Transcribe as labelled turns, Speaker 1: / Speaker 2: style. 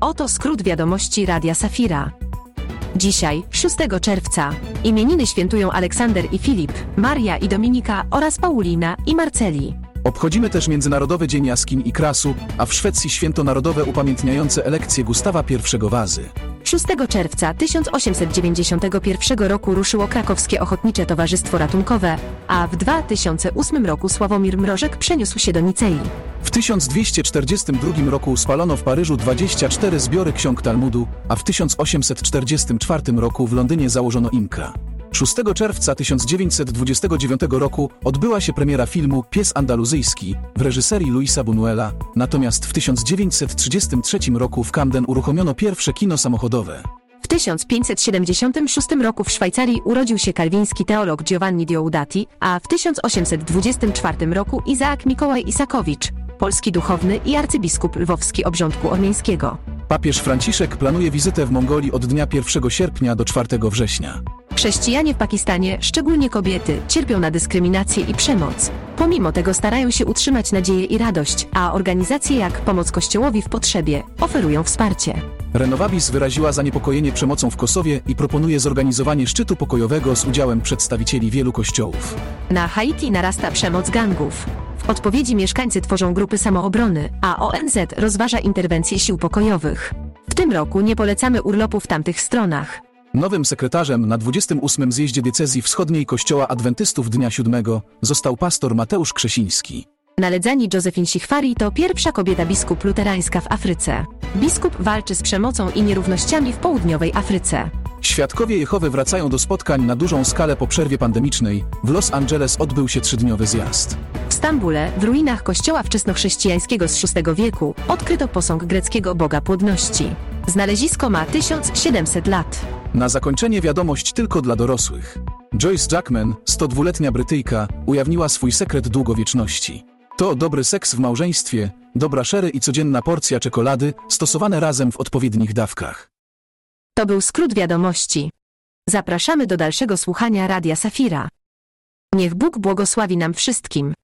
Speaker 1: Oto skrót wiadomości Radia Safira. Dzisiaj, 6 czerwca, imieniny świętują Aleksander i Filip, Maria i Dominika oraz Paulina i Marceli.
Speaker 2: Obchodzimy też Międzynarodowy Dzień Jaskiń i Krasu, a w Szwecji święto narodowe upamiętniające elekcję Gustawa I Wazy.
Speaker 1: 6 czerwca 1891 roku ruszyło Krakowskie Ochotnicze Towarzystwo Ratunkowe, a w 2008 roku Sławomir Mrożek przeniósł się do Nicei.
Speaker 2: W 1242 roku spalono w Paryżu 24 zbiory ksiąg Talmudu, a w 1844 roku w Londynie założono IMKA. 6 czerwca 1929 roku odbyła się premiera filmu Pies Andaluzyjski w reżyserii Luisa Buñuela, natomiast w 1933 roku w Camden uruchomiono pierwsze kino samochodowe.
Speaker 1: W 1576 roku w Szwajcarii urodził się kalwiński teolog Giovanni Dioudati, a w 1824 roku Izaak Mikołaj Isakowicz, polski duchowny i arcybiskup lwowski obrządku ormiańskiego.
Speaker 2: Papież Franciszek planuje wizytę w Mongolii od dnia 1 sierpnia do 4 września.
Speaker 1: Chrześcijanie w Pakistanie, szczególnie kobiety, cierpią na dyskryminację i przemoc. Pomimo tego starają się utrzymać nadzieję i radość, a organizacje jak Pomoc Kościołowi w Potrzebie oferują wsparcie.
Speaker 2: Renovabis wyraziła zaniepokojenie przemocą w Kosowie i proponuje zorganizowanie szczytu pokojowego z udziałem przedstawicieli wielu kościołów.
Speaker 1: Na Haiti narasta przemoc gangów. W odpowiedzi mieszkańcy tworzą grupy samoobrony, a ONZ rozważa interwencje sił pokojowych. W tym roku nie polecamy urlopu w tamtych stronach.
Speaker 2: Nowym sekretarzem na 28. zjeździe diecezji wschodniej Kościoła Adwentystów Dnia Siódmego został pastor Mateusz Krzesiński.
Speaker 1: Naledzani Josephine Sichwari to pierwsza kobieta biskup luterańska w Afryce. Biskup walczy z przemocą i nierównościami w południowej Afryce.
Speaker 2: Świadkowie Jehowy wracają do spotkań na dużą skalę po przerwie pandemicznej. W Los Angeles odbył się trzydniowy zjazd.
Speaker 1: W Stambule, w ruinach kościoła wczesnochrześcijańskiego z VI wieku, odkryto posąg greckiego boga płodności. Znalezisko ma 1700 lat.
Speaker 2: Na zakończenie wiadomość tylko dla dorosłych. Joyce Jackman, 102-letnia Brytyjka, ujawniła swój sekret długowieczności. To dobry seks w małżeństwie, dobra szery i codzienna porcja czekolady, stosowane razem w odpowiednich dawkach.
Speaker 1: To był skrót wiadomości. Zapraszamy do dalszego słuchania Radia Safira. Niech Bóg błogosławi nam wszystkim.